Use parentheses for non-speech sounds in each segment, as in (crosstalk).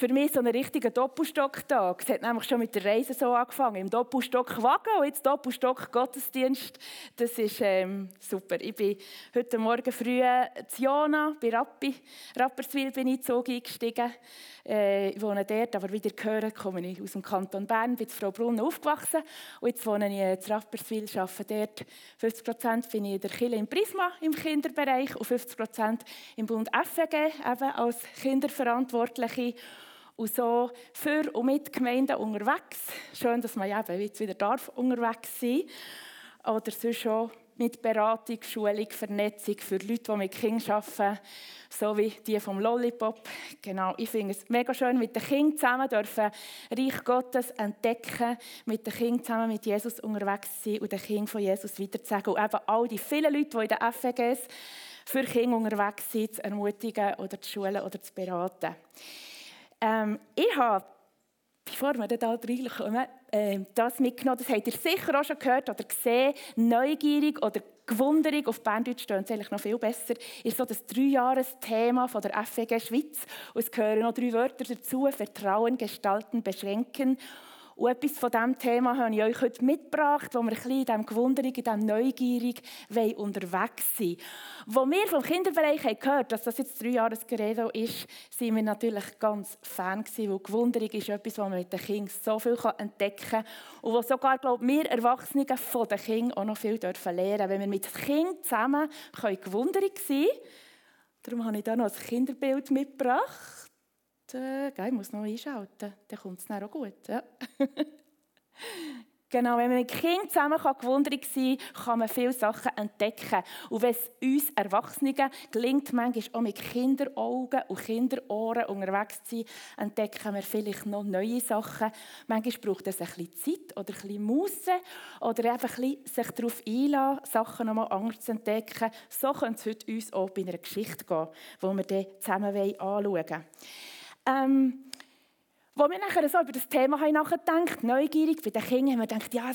für mich so ein richtiger Doppelstocktag. Es hat nämlich schon mit der Reise so angefangen. Im Doppelstock Wagen und jetzt Doppelstock Gottesdienst. Das ist ähm, super. Ich bin heute Morgen früh zu Jona, bei Rappi, Rapperswil bin ich Zug eingestiegen. Äh, ich wohne dort, aber wieder gehört, komme ich aus dem Kanton Bern, bin in Frau Brunn aufgewachsen und jetzt wohne ich in Rapperswil, arbeite dort. 50 Prozent bin ich in der Kirche im Prisma im Kinderbereich und 50 Prozent im Bund FEG, eben als Kinderverantwortliche und so für und mit Gemeinden unterwegs. Schön, dass man eben jetzt wieder darf unterwegs sein oder sonst auch mit Beratung, Schulung, Vernetzung für Leute, die mit Kindern arbeiten, so wie die vom Lollipop. Genau, ich finde es mega schön, mit den Kindern zusammen dürfen Reich Gottes entdecken, mit den Kindern zusammen mit Jesus unterwegs sein und den Kindern von Jesus weiterzusagen. Und eben all die vielen Leute, die in den FEGs für Kinder unterwegs sind, zu ermutigen oder zu schulen oder zu beraten. Ähm, ich habe, bevor wir da reinkommen, äh, das mitgenommen, das habt ihr sicher auch schon gehört oder gesehen, neugierig oder Gewunderung, auf Berndeutsch stehen es eigentlich noch viel besser, ist so das Dreijahresthema der FEG Schweiz. Und es gehören noch drei Wörter dazu, Vertrauen, Gestalten, Beschränken. Und etwas von diesem Thema habe ich euch heute mitgebracht, wo wir ein bisschen in diesem Gewunderig, in diesem Neugierig unterwegs sind. Wo wir vom Kinderbereich haben gehört dass das jetzt drei Jahre Gerede ist, sind wir natürlich ganz Fan gewesen, weil Gewunderig ist etwas, was man mit den Kindern so viel entdecken kann und wo sogar, glaube ich, wir Erwachsenen von den Kindern auch noch viel dürfen lernen Wenn wir mit den Kindern zusammen Gewunderig sein können, darum habe ich da noch ein Kinderbild mitgebracht äh, ich muss noch einschalten, dann kommt es dann auch gut. Ja. (laughs) Genau, wenn man mit Kindern zusammen gewundert sein kann, man viele Sachen entdecken. Und wenn es uns Erwachsenen gelingt, manchmal auch mit Kinderaugen und Kinderohren unterwegs zu sein, entdecken wir vielleicht noch neue Sachen. Manchmal braucht es ein bisschen Zeit oder ein bisschen Musse oder einfach ein bisschen sich darauf einlassen, Sachen noch mal anders zu entdecken. So könnte es heute uns auch bei einer Geschichte gehen, die wir dann zusammen anschauen wollen. Ähm, wo wir nachher so über das Thema nachgedacht, neugierig bei den Kindern, haben wir gedacht, ja,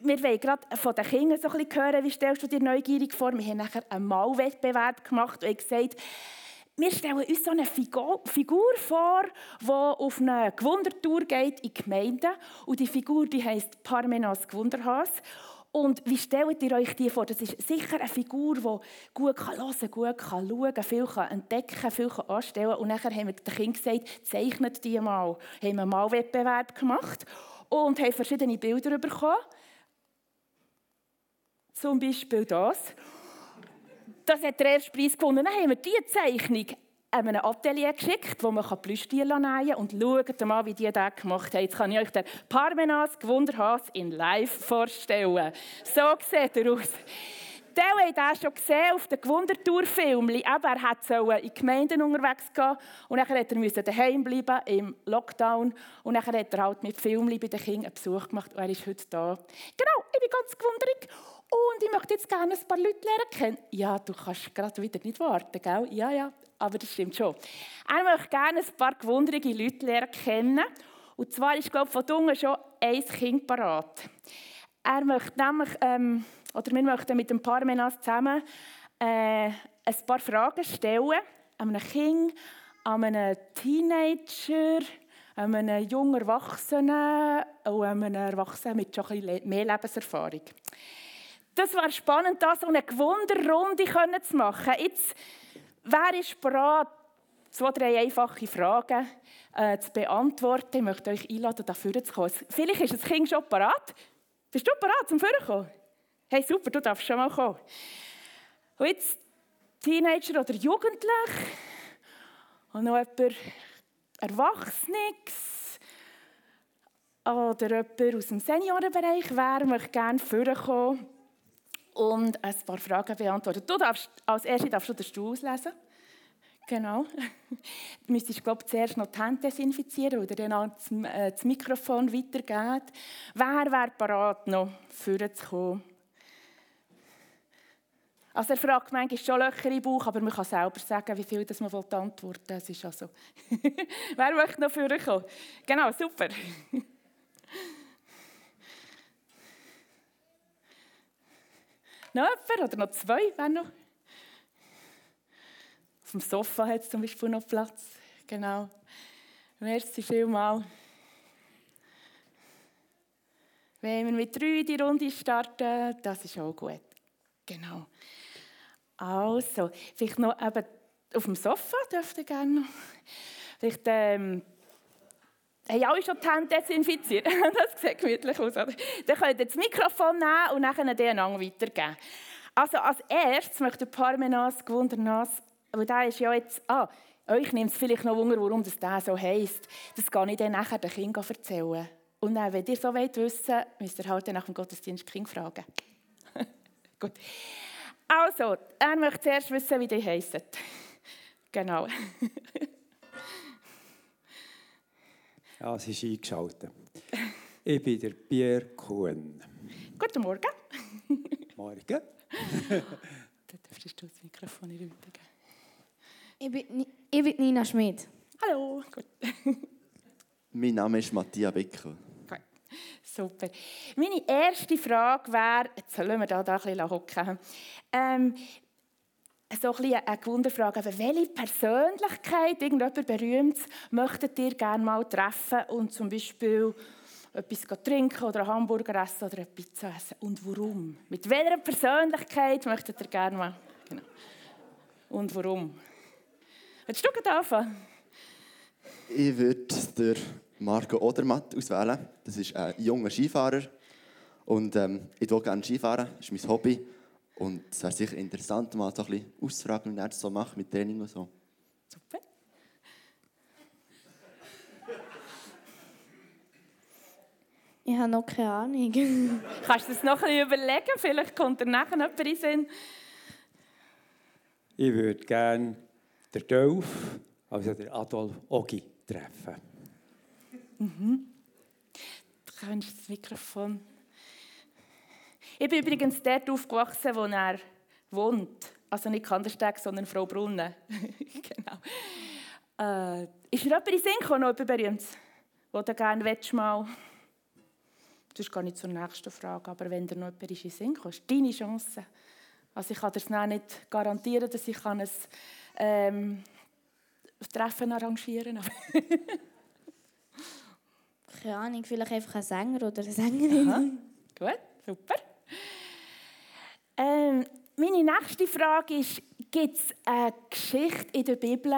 wir wollen gerade von den Kindern so ein bisschen hören, wie stellst du dir neugierig vor? Wir haben nachher einen Malwettbewerb gemacht und gesagt, wir stellen uns so eine Figur, vor, die auf eine Gewundertour geht in Gemeinden. Und die Figur die heisst Parmenas Gewunderhaus. Und wie stellt ihr euch die vor? Das ist sicher eine Figur, die gut hören kann, gut kann schauen viel kann entdecken viel kann anstellen Und nachher haben wir den Kindern gesagt, zeichnet die mal. Haben einen Malwettbewerb gemacht und haben verschiedene Bilder bekommen. Zum Beispiel das. Das hat der erste Preis gewonnen. Dann haben wir diese Zeichnung einem Atelier geschickt, wo man Plüschtiere nähen kann. Und schaut mal, wie die das gemacht haben. Jetzt kann ich euch den Parmenas Gewunderhas in live vorstellen. So sieht er aus. Der hat das schon gesehen auf den Gewundertour-Film. Er hat in Gemeinden unterwegs gehen und dann musste er daheim bleiben im Lockdown. Und dann hat er halt mit Filmen bei den Kindern einen Besuch gemacht und er ist heute da. Genau, ich bin ganz gewundert. Und ich möchte jetzt gerne ein paar Leute lernen kennen. Ja, du kannst gerade wieder nicht warten, gell? Ja, ja, aber das stimmt schon. Er möchte gerne ein paar gewunderte Leute lernen kennen. Und zwar ist, glaube ich, von Dungen schon ein Kind parat. Er möchte nämlich, ähm, oder wir möchten mit dem Parmenas zusammen äh, ein paar Fragen stellen. Einem Kind, einem Teenager, einem jungen Erwachsenen und einem Erwachsenen mit schon ein bisschen mehr Lebenserfahrung. Das wäre spannend, da so eine Gewunderrunde zu machen. Jetzt, wer ist bereit, zwei, drei einfache Fragen äh, zu beantworten? Ich möchte euch einladen, dafür zu kommen. Vielleicht ist das Kind schon bereit. Bist du bereit, zum Vorkommen? Hey, super, du darfst schon mal kommen. Und jetzt Teenager oder Jugendlich und noch jemand Erwachsenes oder jemand aus dem Seniorenbereich, wer möchte gerne vorkommen und ein paar Fragen beantworten. Du darfst, als erstes darfst du den Stuhl auslesen. Genau. Du (laughs) müsstest, glaube ich, zuerst noch die Hände desinfizieren oder dann das, äh, das Mikrofon weitergeben. Wer wäre bereit, noch vorzukommen? Also er fragt manchmal schon Löcher im Bauch, aber man kann selber sagen, wie viel das man antworten will. Das ist also. (laughs) Wer möchte noch vorkommen? Genau, super. (laughs) Noch jemand oder noch zwei? Wer noch? Auf dem Sofa hat es zum Beispiel noch Platz. Genau. Merci vielmals. Wenn wir mit drei die Runde starten, das ist auch gut. Genau. Also, vielleicht noch eben auf dem Sofa dürft ihr gerne noch. Vielleicht ähm, haben alle schon die Hände desinfiziert. (laughs) das sieht gemütlich aus. Oder? Dann könnt ihr das Mikrofon nehmen und nachher den anderen weitergeben. Also als erstes möchte Parmenas Gewundernas, weil der ist ja jetzt, ah, euch nimmt es vielleicht noch Wunder, warum das so heisst. Das kann ich dann nachher den Kindern erzählen. Und dann, wenn ihr so wollt wissen, müsst ihr halt nach dem Gottesdienst Kind fragen. (laughs) Gut. Also, er möchte zuerst wissen, wie die heissen. (laughs) Genau. Ja, es ist eingeschaltet. Ich bin der Pierre Kuhn. Guten Morgen. Morgen. (laughs) Dann dürftest du das Mikrofon in. Ich bin, ich bin Nina Schmidt. Hallo. Gut. (laughs) mein Name ist Matthias Bickel. Super. Meine erste Frage wäre, jetzt sollen wir da, da ein bisschen hocken. Ähm, so ein bisschen eine Wunderfrage. Welche Persönlichkeit, irgendjemand Berühmtes, möchtet ihr gerne mal treffen und zum Beispiel etwas trinken oder einen Hamburger essen oder eine Pizza essen? Und warum? Mit welcher Persönlichkeit möchtet ihr gerne mal? Genau. Und warum? Willst du anfangen? Ich würde Marco Odermatt auswählen. Das ist ein junger Skifahrer. Und ähm, ich will gerne Skifahren, das ist mein Hobby. Und es wäre sicher interessant, mal so ein bisschen auszufragen, wie er das so macht mit Training und so. Super. Ich habe noch keine Ahnung. (laughs) Kannst du das noch ein bisschen überlegen? Vielleicht kommt er nachher jemand in Sinn. Ich würde gerne den Dolf, also den Adolf Ogi, treffen. Mhm. Du kannst das Mikrofon. Ich bin übrigens dort aufgewachsen, wo er wohnt. Also nicht Kandersteg, sondern Frau Brunnen. (laughs) genau. Äh, ist mir jemand in Sinn gekommen, noch jemand Berühmtes? Wo du gerne willst, mal... Das ist gar nicht zur nächsten Frage, aber wenn dir noch jemand in Sinn kommt, ist deine Chance. Also ich kann dir nicht garantieren, dass ich ein ähm, Treffen arrangieren kann. (laughs) Keine Ahnung, vielleicht einfach ein Sänger oder eine Sängerin. Aha. Gut, super. Ähm, meine nächste Frage ist, gibt es eine Geschichte in der Bibel,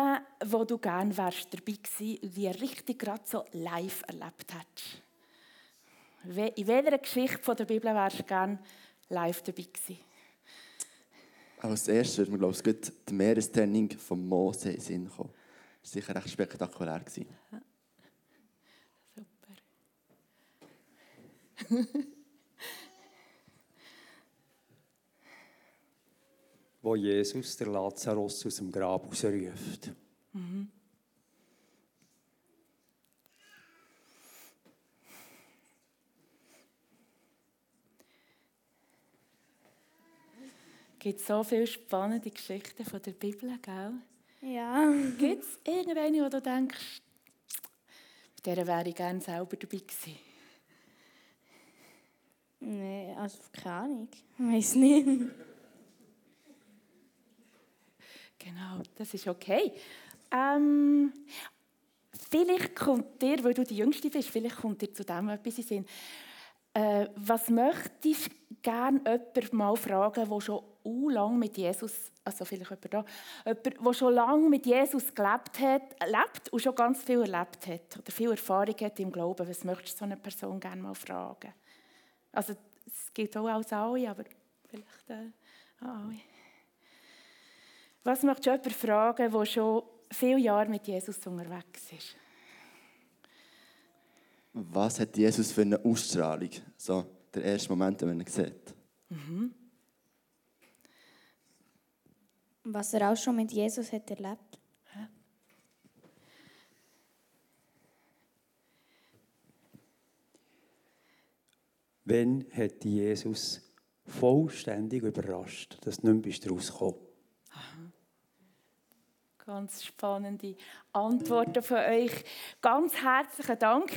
wo du gerne wärst dabei gewesen und die richtig gerade so live erlebt hättest? In welcher Geschichte von der Bibel wärst du gerne live dabei gewesen? Als erstes würde mir, glaube ich, die Meerestrennung von Mose in Sinn kommen. Das war sicher recht spektakulär. Super. (laughs) Wo Jesus der Lazarus aus dem Grab rausruft. Mhm. gibt so viele spannende Geschichten von der Bibel, gell? Ja. Gibt es irgendeine, wo du denkst, bei der wäre ich gerne selber dabei gewesen? Nein, also keine Ahnung. Ich weiß nicht. Genau, das ist okay. Ähm, vielleicht kommt dir, weil du die Jüngste bist, vielleicht kommt dir zu dem etwas in Sinn. Äh, was möchtest du gerne jemanden mal fragen, der schon uh, lang mit Jesus, also vielleicht jemand da, jemand, schon lange mit Jesus gelebt hat, lebt und schon ganz viel erlebt hat oder viel Erfahrung hat im Glauben. Was möchtest du so eine Person gerne mal fragen? Also es gilt auch als alle, aber vielleicht äh, alle. Was möchtest du jemanden fragen, der schon viele Jahre mit Jesus unterwegs ist? Was hat Jesus für eine Ausstrahlung? So der erste Moment, wenn man ihn sieht. Mhm. Was er auch schon mit Jesus hat erlebt. Ja. Wann hat Jesus vollständig überrascht, dass du nicht mehr rausgekommen Ganz spannende Antworten von euch. Ganz herzlichen Dank.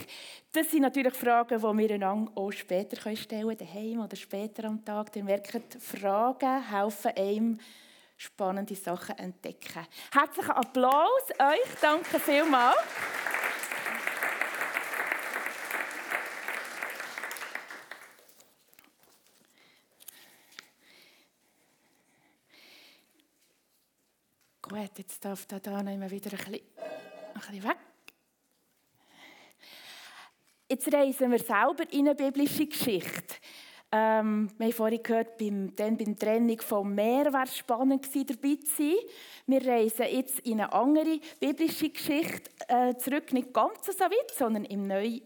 Das sind natürlich Fragen, die wir einander auch später stellen können, daheim oder später am Tag. Ihr merkt, Fragen helfen einem, spannende Sachen entdecken. Herzlichen Applaus euch, danke vielmals. Gut, jetzt darf der da immer wieder ein bisschen, ein bisschen weg. Jetzt reisen wir selber in eine biblische Geschichte. Ähm, wir haben vorhin gehört, beim, dann beim Trennung vom Meer wäre es spannend gewesen, dabei zu sein. Wir reisen jetzt in eine andere biblische Geschichte äh, zurück, nicht ganz so weit, sondern im Neuen.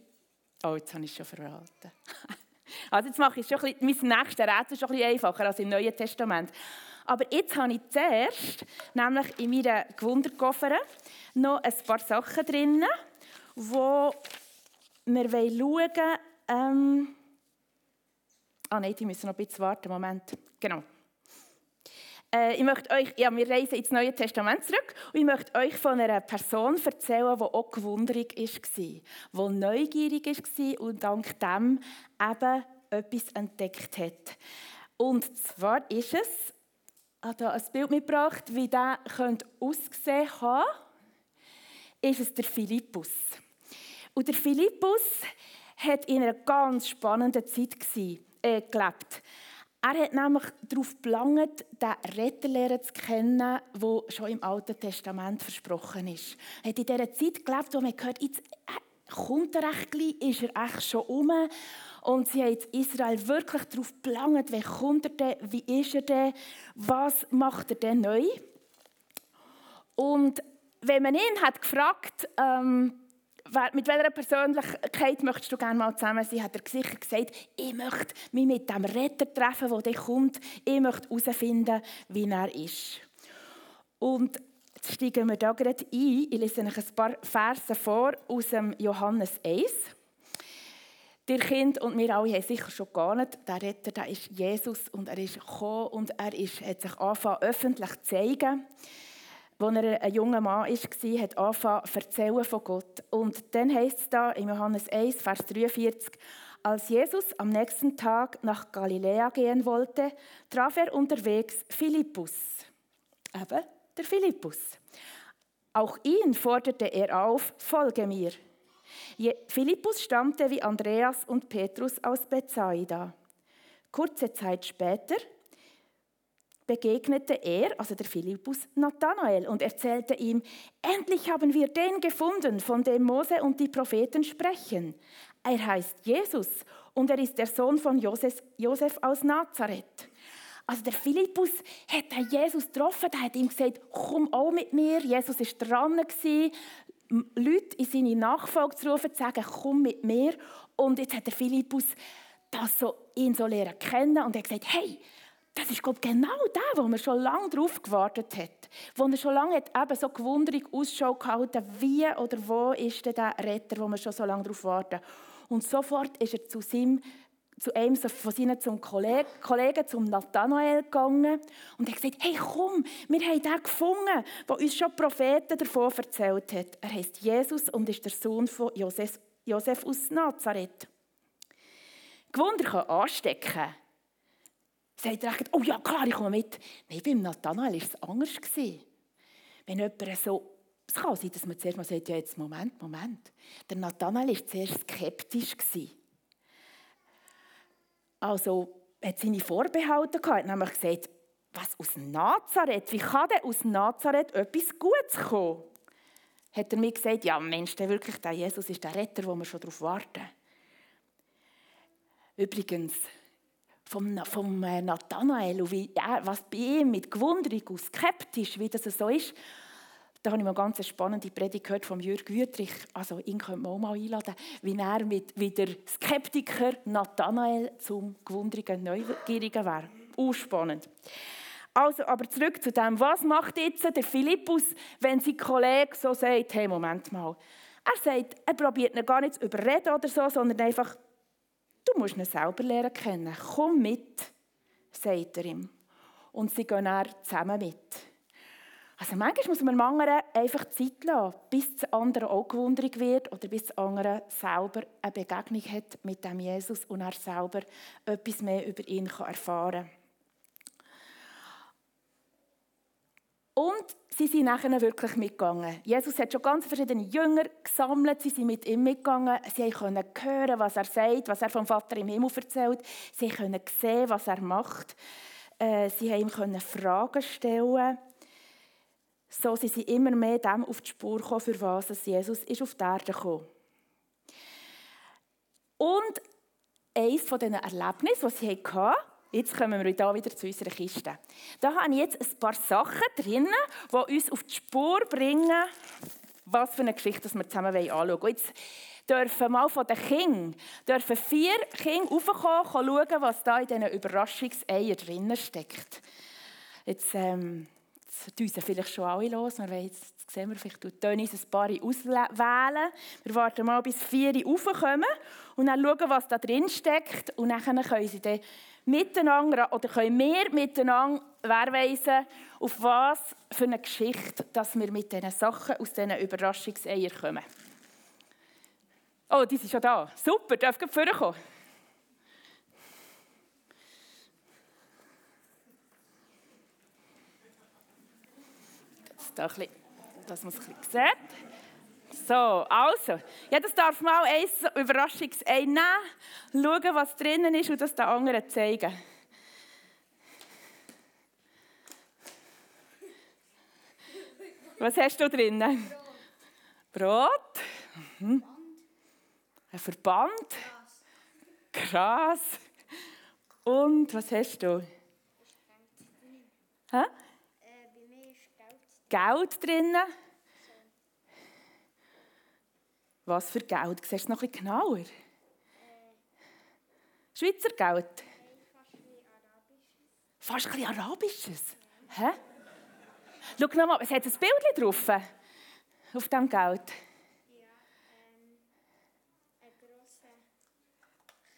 Oh, jetzt habe ich es schon verraten. (laughs) also jetzt mache ich schon ein bisschen, mein nächstes Rätsel schon ein bisschen einfacher als im Neuen Testament. Aber jetzt habe ich zuerst, nämlich in meiner Gewunderkoffer, noch ein paar Sachen drin, wo wir schauen ähm Ah nein, die müssen noch ein bisschen warten. Moment. Genau. Äh, ich möchte euch, ja, wir reisen ins Neue Testament zurück und ich möchte euch von einer Person erzählen, die auch gewundrig war, die neugierig war und dank dem eben etwas entdeckt hat. Und zwar ist es, habe ein Bild mitgebracht, wie der könnte, ist es der Philippus. Und der Philippus hat in einer ganz spannenden Zeit äh, gelebt. Er hat nämlich darauf gelangt, den Retterlehrer zu kennen, der schon im Alten Testament versprochen ist. Er hat in dieser Zeit gelebt, wo man gehört, jetzt äh, kommt er recht ist er echt schon um. Und sie haben Israel wirklich darauf gelangt, wie kommt er denn, wie ist er denn, was macht er denn neu? Und wenn man ihn hat gefragt, ähm, mit welcher Persönlichkeit möchtest du gerne mal zusammen sein, hat er sicher gesagt, ich möchte mich mit dem Retter treffen, der kommt. Ich möchte herausfinden, wie er ist. Und steigen wir da gerade ein. Ich lese euch ein paar Verse vor aus dem Johannes 1. Der Kind und wir alle haben sicher schon gar nicht, der Retter, der ist Jesus und er ist gekommen und er ist, hat sich angefangen öffentlich zu zeigen als er ein junger Mann war, hat angefangen zu erzählen von Gott. Und dann heißt es da in Johannes 1, Vers 43, als Jesus am nächsten Tag nach Galiläa gehen wollte, traf er unterwegs Philippus. Eben der Philippus. Auch ihn forderte er auf, folge mir. Philippus stammte wie Andreas und Petrus aus Bethsaida. Kurze Zeit später begegnete er, also der Philippus, Nathanael und erzählte ihm, endlich haben wir den gefunden, von dem Mose und die Propheten sprechen. Er heißt Jesus und er ist der Sohn von Josef, aus Nazareth. Also der Philippus hat Jesus getroffen, der hat ihm gesagt, komm auch mit mir. Jesus war dran, Leute in seine Nachfolge zu rufen, zu sagen, komm mit mir. Und jetzt hat der Philippus das so, ihn so lernen kennen und er hat gesagt, hey, das ist glaub, genau der, wo man schon lange darauf gewartet hat. Wo er schon lange hat eben so gewundrig Ausschau gehalten, wie oder wo ist denn der Retter, wo man schon so lange darauf warten. Und sofort ist er zu seinem zu einem von seinen zum Kollegen, Kollegen, zum Nathanael gegangen und hat gesagt, hey komm, wir haben den gefunden, der uns schon Propheten davon erzählt hat. Er heißt Jesus und ist der Sohn von Josef, Josef aus Nazareth. Gewunder kann anstecken sagt er, oh ja, klar, ich komme mit. Nein, beim Nathanael war es anders. Wenn jemand so, es kann sein, dass man zuerst mal sagt, ja, jetzt, Moment, Moment. Der Nathanael war zuerst skeptisch. Also, hat seine Vorbehalte gehabt, nämlich gesagt, was aus Nazareth, wie kann denn aus Nazareth etwas Gutes kommen? Hat er mir gesagt, ja Mensch, der wirklich, der Jesus ist der Retter, wo wir schon darauf warten. Übrigens, vom, vom äh, Nathanael und wie, ja, was bei ihm mit Gewunderung und skeptisch, wie das so ist. Da habe ich mal eine ganz spannende Predigt gehört von Jürg Wüttrich. Also ihn könnte man auch mal einladen, wie er mit, wie der Skeptiker Nathanael zum gewundrigen Neugierigen wäre. Auch spannend. Also, aber zurück zu dem, was macht jetzt der Philippus, wenn sein Kollege so sagt, hey, Moment mal. Er sagt, er probiert ihn gar nicht zu überreden oder so, sondern einfach, Du musst ihn selber lernen kennen. Komm mit, sagt er ihm. Und sie gehen dann zusammen mit. Also manchmal muss man anderen einfach Zeit lassen, bis der andere auch gewundert wird oder bis der andere selber eine Begegnung hat mit dem Jesus und er selber etwas mehr über ihn erfahren kann. Und sie sind nachher wirklich mitgegangen. Jesus hat schon ganz verschiedene Jünger gesammelt, sie sind mit ihm mitgegangen. Sie konnten hören, was er sagt, was er vom Vater im Himmel erzählt. Sie konnten sehen, was er macht. Äh, sie konnten ihm Fragen stellen. So sind sie immer mehr dem auf die Spur gekommen, für was Jesus ist auf die Erde gekommen. Und eines von diesen Erlebnissen, die sie hatten, jetzt kommen wir hier wieder zu unserer Kiste. Da habe ich jetzt ein paar Sachen drin, die uns auf die Spur bringen, was für eine Geschichte wir zusammen anschauen wollen. Jetzt dürfen mal von den Kindern, dürfen vier Kinder raufkommen, schauen, was da in diesen Überraschungseiern drin steckt. Jetzt, ähm, sie vielleicht schon alle los. Wir jetzt, jetzt sehen wir, vielleicht tut Dennis ein paar auswählen. Wir warten mal, bis vier raufkommen und dann schauen, was da drin steckt. Und dann können sie dann miteinander, oder können wir miteinander weisen, auf was für eine Geschichte dass wir mit diesen Sachen aus diesen Überraschungseiern kommen. Oh, die sind schon da. Super, ich vorkommen? Da bisschen, dass man es ein bisschen sieht. So, also, jedes darf mal ein Überraschungsei nehmen, schauen, was drinnen ist und das den anderen zeigen. Was hast du drinnen? Brot. Brot. Mhm. Ein Verband. Gras. Und was hast du? Hä? Geld drin. Was für Geld? Siehst du noch bisschen genauer? Äh, Schweizer Geld? Fast ein bisschen Arabisches. Hä? Schau nochmal, es hat ein Bild drauf. Auf diesem Geld. Ja, ein grosser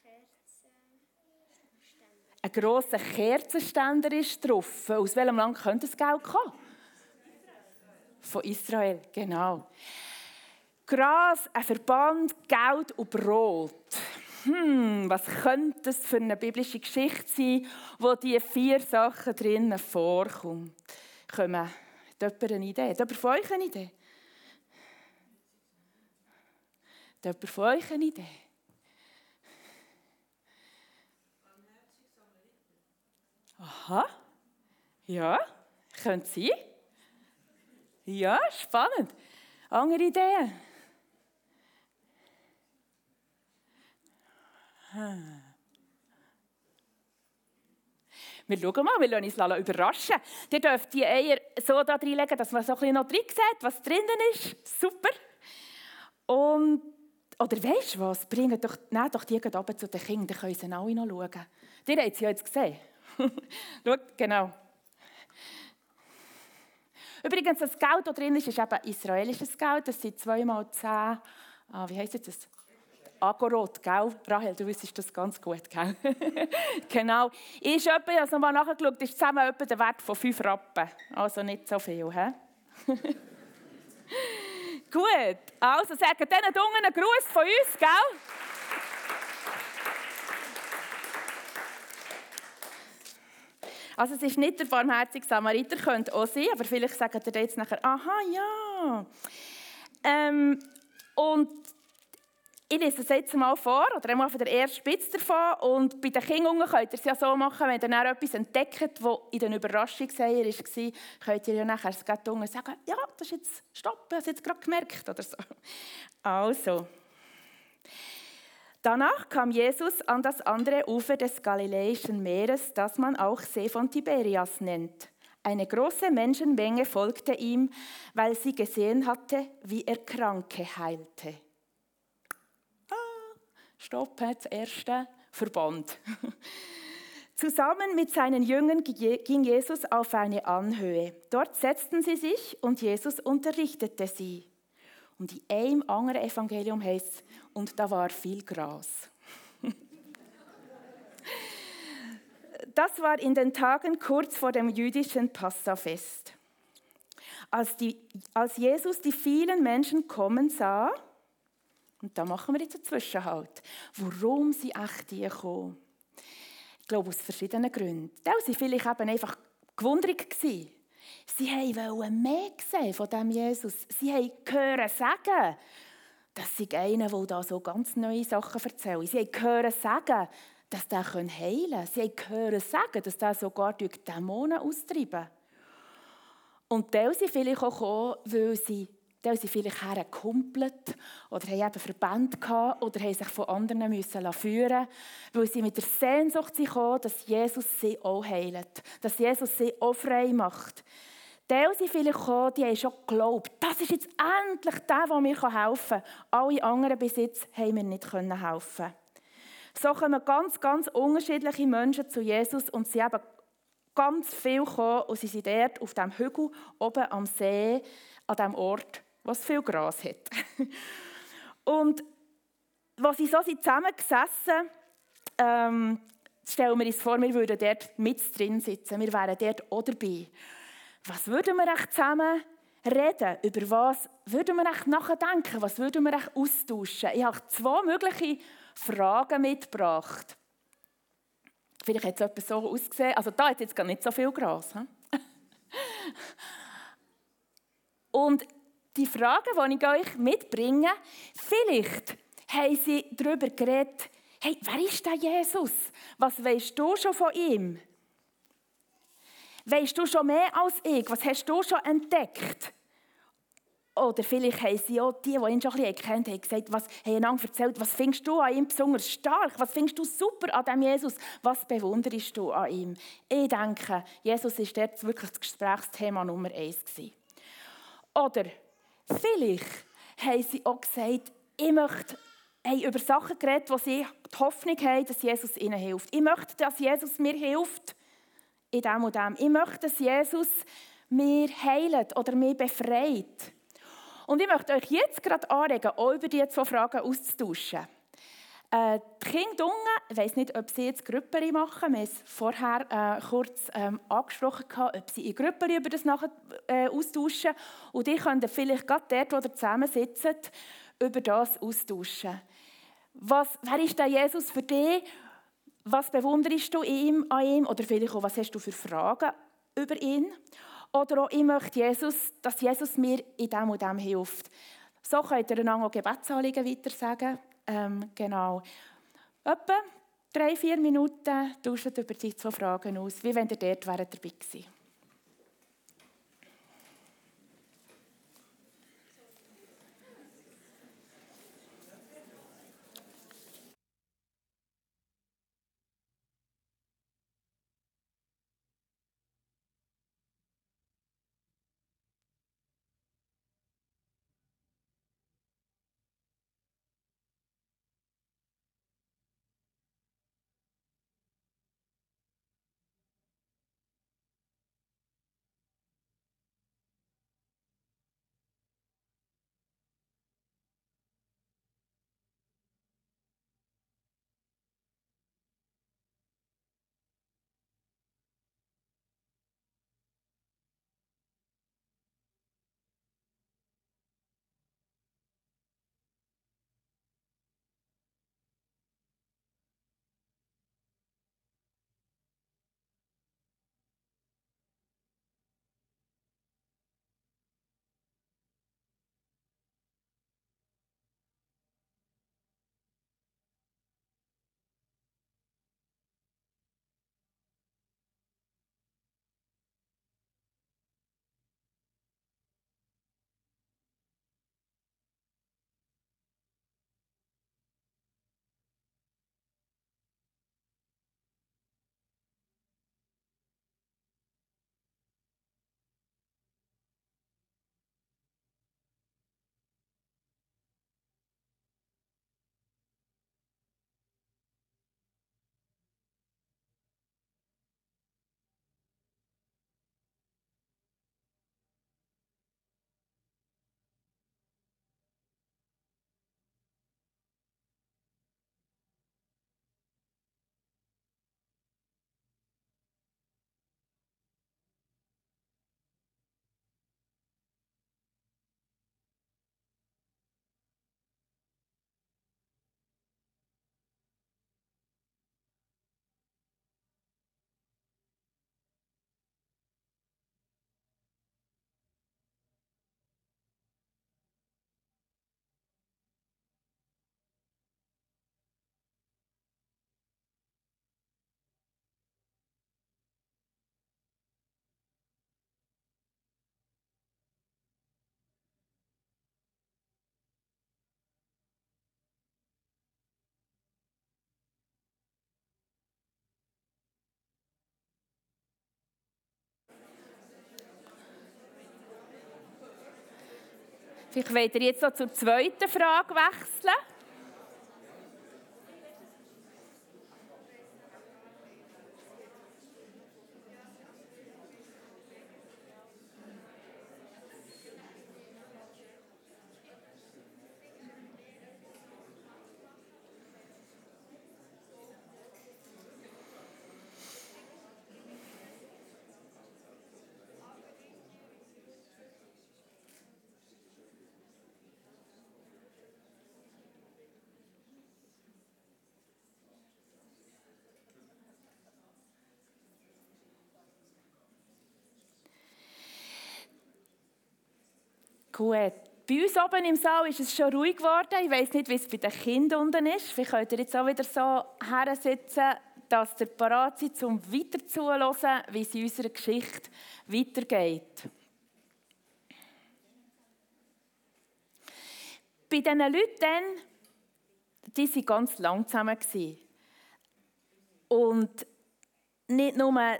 Kerzenständer. Ein grosser Kerzenständer ist drauf. Aus welchem Land könnte das Geld kommen? Von Israel, genau. Gras, ein Verband, Geld und Brot. Hm, was könnte das für eine biblische Geschichte sein, wo diese vier Sachen drinnen vorkommen? Kommen, hat jemand eine Idee? Hat jemand von euch eine Idee? Hat jemand von euch eine Idee? Aha. Ja, könnte sein. Ja, spannend. Andere Ideen? Wir schauen mal, wir lassen uns überraschen. Ihr dürft die Eier so da reinlegen, dass man so ein noch drin sieht, was drinnen ist. Super. Und, oder weißt du was? Bringen doch, nehmt doch die runter zu den Kindern, dann können sie alle noch schauen. Die habt sie jetzt gesehen. (laughs) Schaut, genau. Übrigens, das Geld, das drin ist, ist eben israelisches Geld. Das sind zweimal zehn, ah, wie heisst das? Agorot, gell? Rahel, du wüsstest das ganz gut, gell? (laughs) genau. Ich habe nochmal nachgeschaut, ist zusammen etwa der Wert von 5 Rappen. Also nicht so viel, hä? (laughs) gut, also sagen diesen Dungen einen Gruß von uns, gell? Also es ist nicht der barmherzige Samariter, könnte auch sein, aber vielleicht sagen ihr jetzt nachher, aha, ja. Ähm, und ich lese das jetzt mal vor, oder einmal von der ersten Spitze davon. Und bei den Kindern könnt ihr es ja so machen, wenn ihr dann etwas entdeckt, das in den Überraschungseiern war, könnt ihr ja nachher sagen, ja, das ist jetzt, stopp, ich habe es jetzt gerade gemerkt, oder so. Also, Danach kam Jesus an das andere Ufer des Galiläischen Meeres, das man auch See von Tiberias nennt. Eine große Menschenmenge folgte ihm, weil sie gesehen hatte, wie er Kranke heilte. Ah, stopp, das erste Verband. (laughs) Zusammen mit seinen Jüngern ging Jesus auf eine Anhöhe. Dort setzten sie sich und Jesus unterrichtete sie. Und in einem anderen Evangelium heißt es, und da war viel Gras. (laughs) das war in den Tagen kurz vor dem jüdischen Passafest. Als, die, als Jesus die vielen Menschen kommen sah, und da machen wir jetzt einen Zwischenhalt, warum sie echt hier kommen. Ich glaube, aus verschiedenen Gründen. Da waren sie vielleicht eben einfach gewundert. Gewesen. Sie wollten mehr sehen von dem Jesus. Sie wollten hören sagen, dass sie einer, der da so ganz neue Sachen erzählt. Sie hören sagen, dass der heilen kann. Sie hören sagen, dass der sogar durch Dämonen austreiben Und Teil sind vielleicht auch gekommen, weil sie, Teil sind vielleicht hergekumpelt oder haben eben Verbände gehabt oder haben sich von anderen müssen führen weil sie mit der Sehnsucht gekommen, dass Jesus sie auch heilt, dass Jesus sie auch frei macht. Teil sind vielleicht gekommen, die haben schon geglaubt, das ist jetzt endlich der, der mir helfen kann. Alle anderen bis jetzt haben mir nicht helfen So kommen ganz, ganz unterschiedliche Menschen zu Jesus und sie haben ganz viel gekommen und sie sind dort auf dem Hügel oben am See, an dem Ort, was viel Gras hat. (laughs) und als sie so zusammengesessen ähm, stellen wir uns vor, wir würden dort mit drin sitzen, wir wären dort auch dabei. Was würden wir echt zusammen reden? Über was würden wir echt nachdenken? Was würden wir echt austauschen? Ich habe zwei mögliche Fragen mitgebracht. Vielleicht hat es etwas so ausgesehen. Also da hat jetzt gar nicht so viel Gras. (laughs) Und die Fragen, die ich euch mitbringe, vielleicht haben sie darüber geredet, hey, wer ist der Jesus? Was weißt du schon von ihm? Weißt du schon mehr als ich? Was hast du schon entdeckt? Oder vielleicht haben sie auch die, die ihn schon ein bisschen kennt, haben gesagt, was, haben einander erzählt, was findest du an ihm besonders stark? Was findest du super an dem Jesus? Was bewunderst du an ihm? Ich denke, Jesus war dort wirklich das Gesprächsthema Nummer eins. Oder vielleicht haben sie auch gesagt, ich möchte haben über Sachen geredet, wo sie die Hoffnung haben, dass Jesus ihnen hilft. Ich möchte, dass Jesus mir hilft in dem und dem. Ich möchte, dass Jesus mir heilt oder mir befreit. Und ich möchte euch jetzt gerade anregen, auch über diese zwei Fragen auszutauschen. Äh, die Kinder ich weiss nicht, ob sie jetzt Gruppen machen. Wir haben es vorher äh, kurz ähm, angesprochen, ob sie in Gruppen über das nachher, äh, austauschen. Und die können vielleicht gerade dort, wo ihr zusammensitzen, über das austauschen. Was, wer ist der Jesus für dich? Was bewunderst du ihm, an ihm? Oder vielleicht auch, was hast du für Fragen über ihn? Oder auch, ich möchte Jesus, dass Jesus mir in dem und dem hilft. So könnt ihr einander auch Gebetsanliegen weiter sagen. Ähm, genau. Etwa drei, vier Minuten tauscht über die zwei Fragen aus, wie wenn ihr dort dabei gewesen Wollt ihr jetzt noch zur zweiten Frage wechseln. Gut. Bei uns oben im Saal ist es schon ruhig geworden. Ich weiß nicht, wie es bei den Kindern unten ist. Könnt ihr jetzt auch wieder so her sitzen, dass ihr parat seid, um weiter zuzuhören, wie es in unserer Geschichte weitergeht. Bei diesen Leuten, die waren ganz lang zusammen. Und nicht nur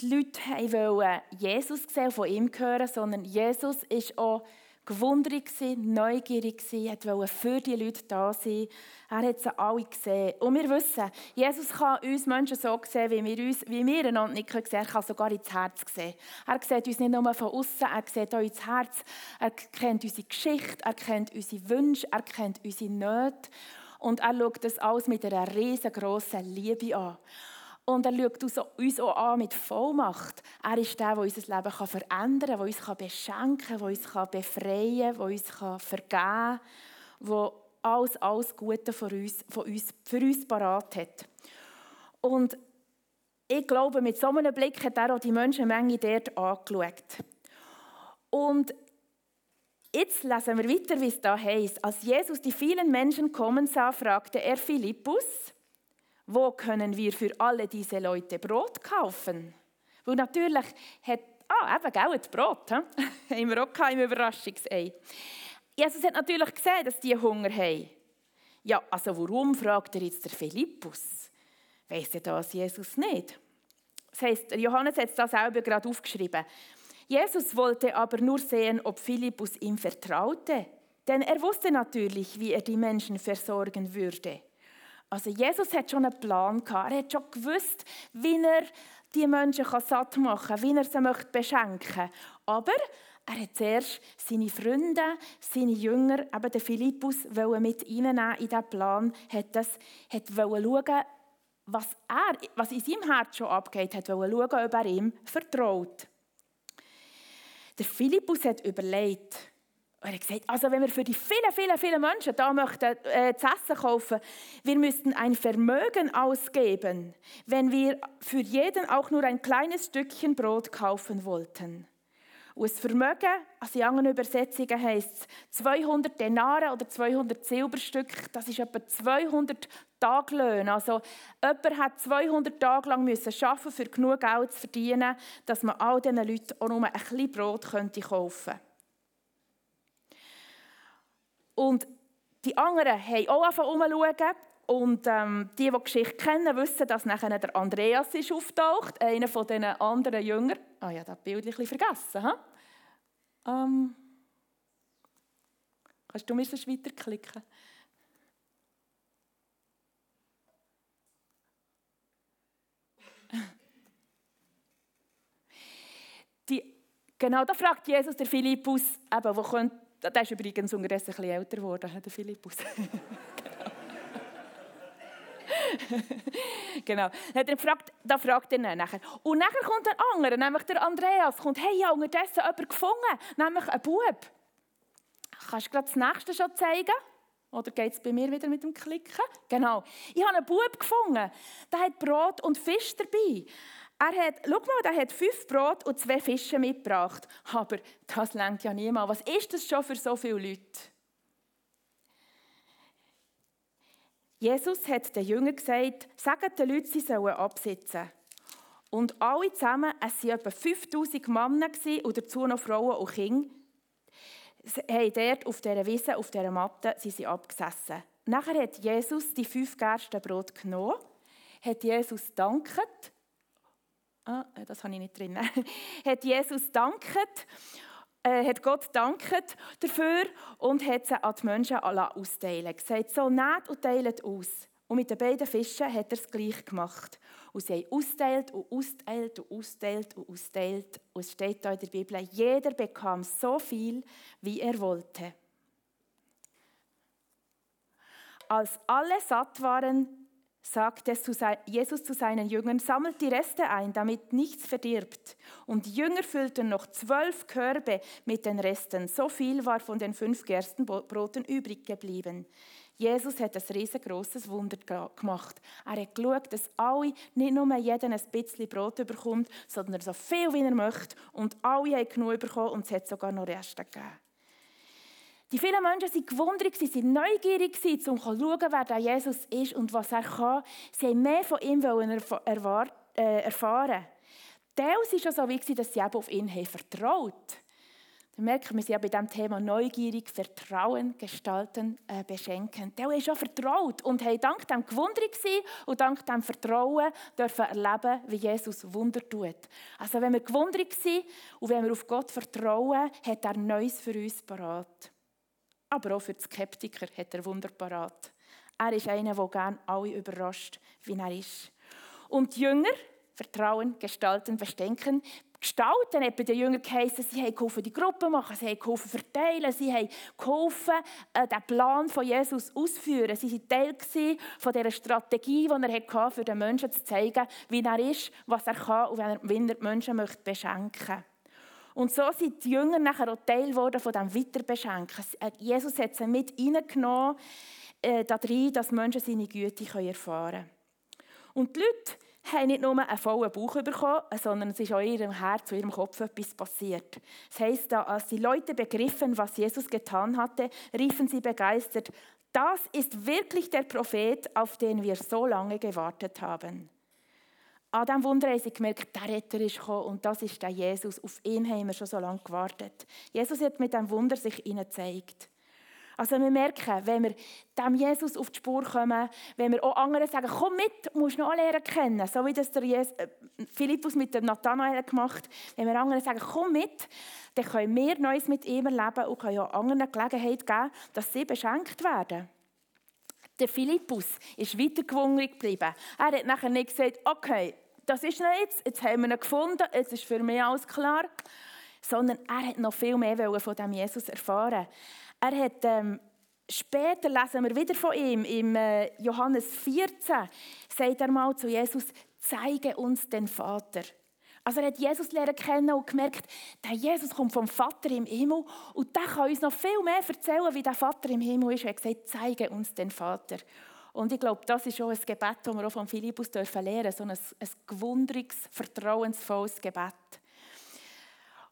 die Leute wollten Jesus sehen von ihm hören, sondern Jesus ist auch gewundert, neugierig, wollte für die Leute da sein. Er hat sie alle gesehen. Und wir wissen, Jesus kann uns Menschen so sehen, wie wir, uns, wie wir einander nicht sehen können. Er kann sogar ins Herz sehen. Er sieht uns nicht nur von außen, er sieht auch ins Herz. Er kennt unsere Geschichte, er kennt unsere Wünsche, er kennt unsere Nöte. Und er schaut das alles mit einer riesengroßen Liebe an. Und er schaut uns auch an mit Vollmacht. Er ist der, der unser Leben verändern kann, der uns beschenken kann, der uns befreien kann, der uns vergeben kann, der alles, alles Gute für uns, für uns, für uns parat hat. Und ich glaube, mit so einem Blick hat er auch die Menschenmenge dort angeschaut. Und jetzt lesen wir weiter, wie es da heißt. Als Jesus die vielen Menschen kommen sah, fragte er Philippus, wo können wir für alle diese Leute Brot kaufen? Weil natürlich hat, ah, eben, gell, das Brot, (laughs) haben auch im Überraschungsei. Jesus hat natürlich gesehen, dass die Hunger haben. Ja, also warum, fragt er jetzt der Philippus? Weiss er das Jesus nicht? Das heisst, Johannes hat es da selber gerade aufgeschrieben. Jesus wollte aber nur sehen, ob Philippus ihm vertraute. Denn er wusste natürlich, wie er die Menschen versorgen würde. Also Jesus hat schon einen Plan gehabt. Er hat schon gewusst, wie er die Menschen satt machen kann, wie er sie möchte beschenken Aber er hat zuerst seine Freunde, seine Jünger, eben den Philippus, mit reinnehmen in diesen Plan, hat, das, hat schauen, was, er, was in seinem Herz schon abgeht, hat schauen, ob er ihm vertraut. Der Philippus hat überlegt, er hat gesagt, also wenn wir für die vielen, vielen, vielen Menschen da möchten äh, zu essen kaufen, wir müssten ein Vermögen ausgeben, wenn wir für jeden auch nur ein kleines Stückchen Brot kaufen wollten. Und das Vermögen, also in anderen Übersetzungen heisst es 200 Denare oder 200 Silberstück, das ist etwa 200 Taglöhne. Also jemand hat 200 Tage lang müssen arbeiten, für genug Geld zu verdienen, dass man all diesen Leuten auch nur ein bisschen Brot kaufen könnte. Und die anderen haben auch angefangen umzuschauen. Und ähm, die, die die Geschichte kennen, wissen, dass nachher der Andreas ist auftaucht, einer von den anderen Jüngern. Ah ja, das Bild ein bisschen vergessen. He? Ähm, kannst du mir das weiterklicken? (laughs) Genau, da fragt Jesus der Philippus, eben, wo könnte der ist übrigens unterdessen ein bisschen älter geworden, der Philippus. (laughs) genau. Dann hat er gefragt, da fragt er nachher. Und nachher kommt ein anderer, nämlich der Andreas, kommt, hey, habe unterdessen jemanden gefunden, nämlich einen Bub. Kannst du gerade das nächste schon zeigen? Oder geht es bei mir wieder mit dem Klicken? Genau. Ich habe einen Bub gefunden, der hat Brot und Fisch dabei. Er hat, schau mal, er hat fünf Brot und zwei Fische mitgebracht. Aber das lenkt ja niemand. Was ist das schon für so viele Leute? Jesus hat den Jüngern gesagt, sagen den Leuten, sie sollen absitzen. Und alle zusammen, es waren etwa 5000 Männer und dazu noch Frauen und Kinder, haben dort auf dieser Wiese, auf dieser Matte, sie sind abgesessen. Nachher hat Jesus die fünf Gerstenbrot genommen, hat Jesus gedankt ah, äh, das habe ich nicht drin, (laughs) hat Jesus danket äh, hat Gott danket dafür und hat sie an die Menschen ausdeilen gesagt, so nehmt und teilt aus. Und mit den beiden Fischen hat er es gleich gemacht. Und sie haben austeilt und austeilt und austeilt und austeilt. Und es steht da in der Bibel, jeder bekam so viel, wie er wollte. Als alle satt waren, sagte Jesus zu seinen Jüngern, sammelt die Reste ein, damit nichts verdirbt. Und die Jünger füllten noch zwölf Körbe mit den Resten. So viel war von den fünf Gerstenbroten übrig geblieben. Jesus hat ein riesengroßes Wunder gemacht. Er hat geschaut, dass alle, nicht nur jeder ein bisschen Brot bekommt, sondern so viel, wie er möchte. Und alle haben genug bekommen und es hat sogar noch Reste gegeben. Die vielen Menschen waren gewundert, sie waren neugierig, um zu schauen, wer der Jesus ist und was er kann. Sie wollten mehr von ihm äh, erfahren. Teils war es so, wie, dass sie auf ihn vertraut haben. Wir merken, wir sind ja bei diesem Thema neugierig, Vertrauen, Gestalten, äh, Beschenken. Der ist schon vertraut und haben dank dem gewundert und dank dem Vertrauen dürfen erleben, wie Jesus Wunder tut. Also wenn wir gewundert sind und wenn wir auf Gott vertrauen, hat er Neues für uns parat. Aber auch für die Skeptiker hat er Wunder parat. Er ist einer, der gerne alle überrascht, wie er ist. Und die Jünger, Vertrauen, Gestalten, Beschenken, Gestalten bei den Jüngern geheißen, sie haben geholfen, die Gruppe machen, sie haben geholfen, verteilen, sie haben geholfen, äh, den Plan von Jesus auszuführen. Sie waren Teil von dieser Strategie, die er hatte, für den Menschen zu zeigen, wie er ist, was er kann und wie er die Menschen möchte beschenken Und so sind die Jünger nachher auch Teil von diesem Weiterbeschenken. Äh, Jesus hat sie mit reingenommen, äh, darin, dass Menschen seine Güte erfahren können. Und die Leute, haben nicht nur einen vollen Bauch bekommen, sondern es ist auch in ihrem Herz, in ihrem Kopf etwas passiert. Das heisst, als die Leute begriffen, was Jesus getan hatte, riefen sie begeistert, das ist wirklich der Prophet, auf den wir so lange gewartet haben. An diesem Wunder haben sie gemerkt, der Retter ist gekommen und das ist der Jesus. Auf ihn haben wir schon so lange gewartet. Jesus hat mit diesem Wunder sich ihnen gezeigt. Also wir merken, wenn wir dem Jesus auf die Spur kommen, wenn wir auch anderen sagen, komm mit, musst noch lernen kennen, so wie das der Jesus, äh, Philippus mit dem Nathanael gemacht wenn wir anderen sagen, komm mit, dann können wir Neues mit ihm erleben und können auch anderen Gelegenheit geben, dass sie beschenkt werden. Der Philippus ist weiter geblieben. Er hat nachher nicht gesagt, okay, das ist er jetzt, jetzt haben wir ihn gefunden, jetzt ist für mich alles klar. Sondern er hat noch viel mehr von dem Jesus erfahren. Er hat, ähm, später lesen wir wieder von ihm, im äh, Johannes 14, sagt er mal zu Jesus, zeige uns den Vater. Also er hat Jesus lernen kennen und gemerkt, der Jesus kommt vom Vater im Himmel und der kann uns noch viel mehr erzählen, wie der Vater im Himmel ist. Er hat gesagt, zeige uns den Vater. Und ich glaube, das ist auch ein Gebet, das wir auch von Philippus lernen dürfen, so ein, ein gewundriges, vertrauensvolles Gebet.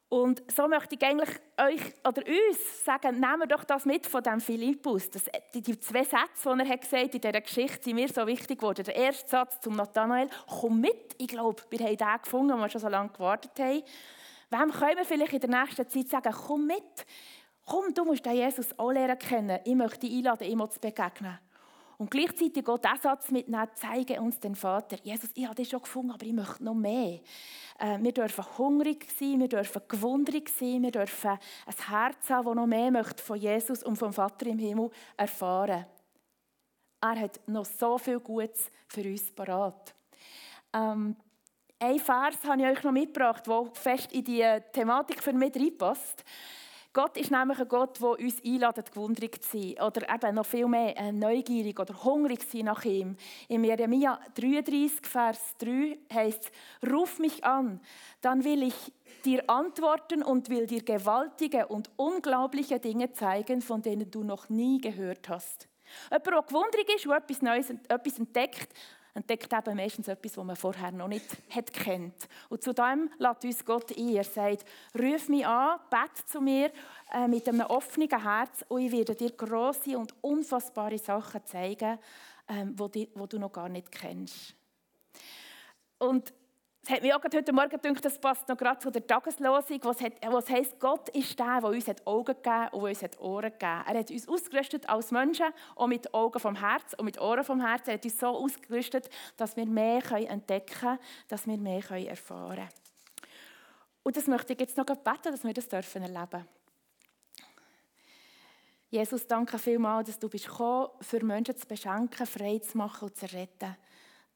Und so möchte ich eigentlich euch oder uns sagen, nehmen wir doch das mit von dem Philippus. Das, die, die, zwei Sätze, die er hat gesagt in dieser Geschichte, sind mir so wichtig geworden. Der erste Satz zum Nathanael, komm mit. Ich glaube, wir haben den gefunden, wo wir schon so lange gewartet haben. Wem können wir vielleicht in der nächsten Zeit sagen, komm mit. Komm, du musst den Jesus auch lernen kennen. Ich möchte dich einladen, ihm zu begegnen. Und gleichzeitig auch diesen Satz mitnehmen, zeige uns den Vater. Jesus, ich habe dich schon gefunden, aber ich möchte noch mehr. Äh, wir dürfen hungrig sein, wir dürfen gewundrig sein, wir dürfen ein Herz haben, das noch mehr möchte von Jesus und vom Vater im Himmel erfahren. Er hat noch so viel Gutes für uns parat. Ähm, ein Vers habe ich euch noch mitgebracht, der fest in die Thematik für mich reinpasst. Gott ist nämlich ein Gott, der uns einladet, gewundrig zu sein. Oder eben noch viel mehr äh, neugierig oder hungrig sein nach ihm. In Jeremia 33, Vers 3 heißt es, Ruf mich an, dann will ich dir antworten und will dir gewaltige und unglaubliche Dinge zeigen, von denen du noch nie gehört hast. Jemand, der gewundrig ist, der etwas Neues etwas entdeckt, entdeckt eben meistens etwas, was man vorher noch nicht hat kennt. Und zu dem lädt uns Gott ein. Er sagt, ruf mich an, bete zu mir äh, mit einem offenen Herz und ich werde dir grosse und unfassbare Sachen zeigen, ähm, die, die du noch gar nicht kennst. Und es hat mir auch heute Morgen gedacht, das passt noch gerade zu der Tageslosung, was, hat, was heisst, Gott ist der, der uns Augen gegeben und uns Ohren gegeben. Er hat uns ausgerüstet als Menschen, auch mit Augen vom Herz und mit Ohren vom Herz. Er hat uns so ausgerüstet, dass wir mehr entdecken können, dass wir mehr erfahren können. Und das möchte ich jetzt noch beten, dass wir das dürfen erleben Jesus, danke vielmals, dass du bist gekommen, für Menschen zu beschenken, frei zu machen und zu retten.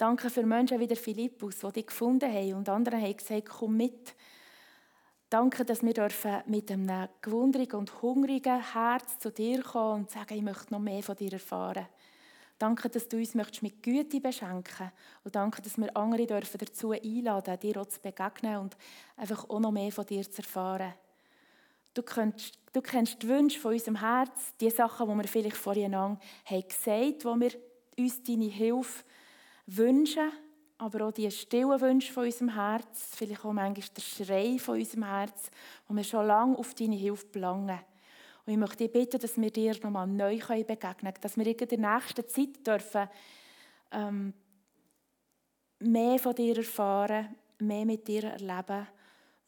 Danke für Menschen wie der Philippus, die dich gefunden haben und andere haben gesagt, komm mit. Danke, dass wir dürfen mit einem gewundrigen und hungrigen Herz zu dir kommen und sagen, ich möchte noch mehr von dir erfahren. Danke, dass du uns mit Güte beschenken Und danke, dass wir andere dürfen dazu einladen, dir auch zu begegnen und einfach auch noch mehr von dir zu erfahren. Du kennst, du kennst die Wünsche von unserem Herz, die Sachen, die wir vielleicht vorhin haben gesagt, wo wir uns deine Hilfe wünschen aber auch die stillen Wünsche von unserem Herz, vielleicht auch manchmal der Schrei von unserem Herz, wo wir schon lange auf deine Hilfe belangen. Und ich möchte dich bitten, dass wir dir nochmal neu begegnen können, dass wir in der nächsten Zeit dürfen, ähm, mehr von dir erfahren, mehr mit dir erleben,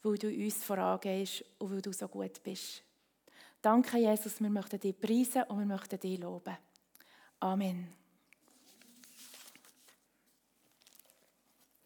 weil du uns vorangehst und weil du so gut bist. Danke, Jesus, wir möchten dich preisen und wir möchten dich loben. Amen.